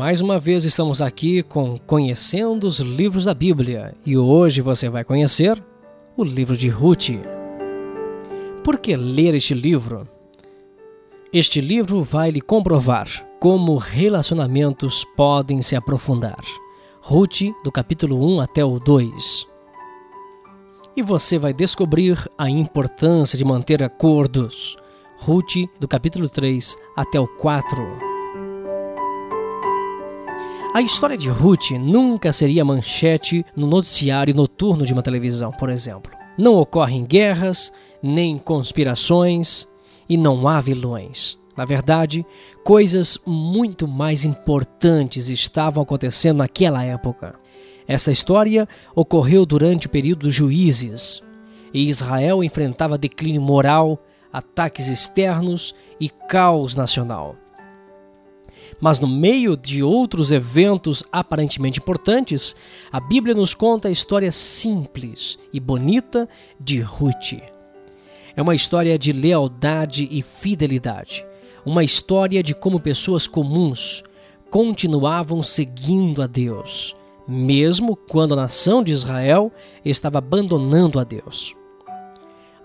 Mais uma vez estamos aqui com Conhecendo os Livros da Bíblia e hoje você vai conhecer o livro de Ruth. Por que ler este livro? Este livro vai lhe comprovar como relacionamentos podem se aprofundar. Ruth, do capítulo 1 até o 2. E você vai descobrir a importância de manter acordos. Ruth, do capítulo 3 até o 4. A história de Ruth nunca seria manchete no noticiário noturno de uma televisão, por exemplo. Não ocorrem guerras, nem conspirações e não há vilões. Na verdade, coisas muito mais importantes estavam acontecendo naquela época. Essa história ocorreu durante o período dos juízes, e Israel enfrentava declínio moral, ataques externos e caos nacional. Mas no meio de outros eventos aparentemente importantes, a Bíblia nos conta a história simples e bonita de Ruth. É uma história de lealdade e fidelidade, uma história de como pessoas comuns continuavam seguindo a Deus, mesmo quando a nação de Israel estava abandonando a Deus.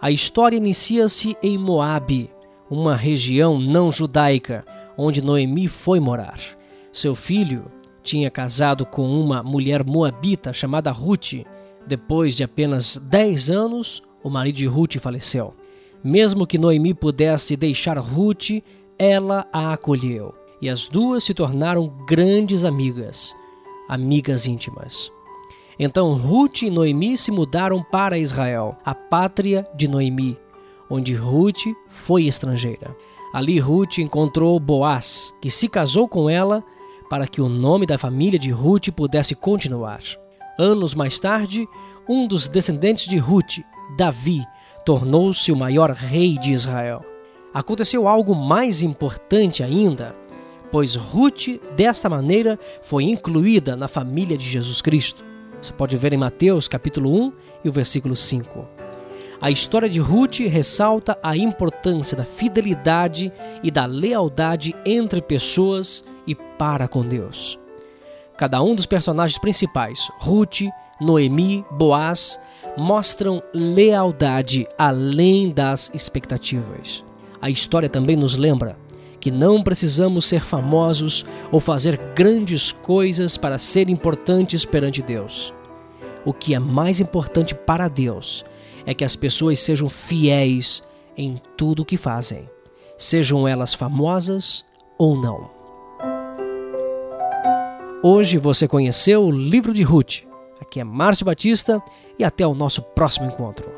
A história inicia-se em Moabe, uma região não judaica, onde Noemi foi morar. Seu filho tinha casado com uma mulher moabita chamada Ruth. Depois de apenas 10 anos, o marido de Ruth faleceu. Mesmo que Noemi pudesse deixar Ruth, ela a acolheu. E as duas se tornaram grandes amigas, amigas íntimas. Então Ruth e Noemi se mudaram para Israel, a pátria de Noemi, onde Ruth foi estrangeira. Ali Ruth encontrou Boaz, que se casou com ela para que o nome da família de Ruth pudesse continuar. Anos mais tarde, um dos descendentes de Ruth, Davi, tornou-se o maior rei de Israel. Aconteceu algo mais importante ainda, pois Ruth, desta maneira, foi incluída na família de Jesus Cristo. Você pode ver em Mateus capítulo 1 e o versículo 5. A história de Ruth ressalta a importância da fidelidade e da lealdade entre pessoas e para com Deus. Cada um dos personagens principais, Ruth, Noemi, Boaz, mostram lealdade além das expectativas. A história também nos lembra que não precisamos ser famosos ou fazer grandes coisas para ser importantes perante Deus. O que é mais importante para Deus é que as pessoas sejam fiéis em tudo o que fazem, sejam elas famosas ou não. Hoje você conheceu o livro de Ruth. Aqui é Márcio Batista e até o nosso próximo encontro.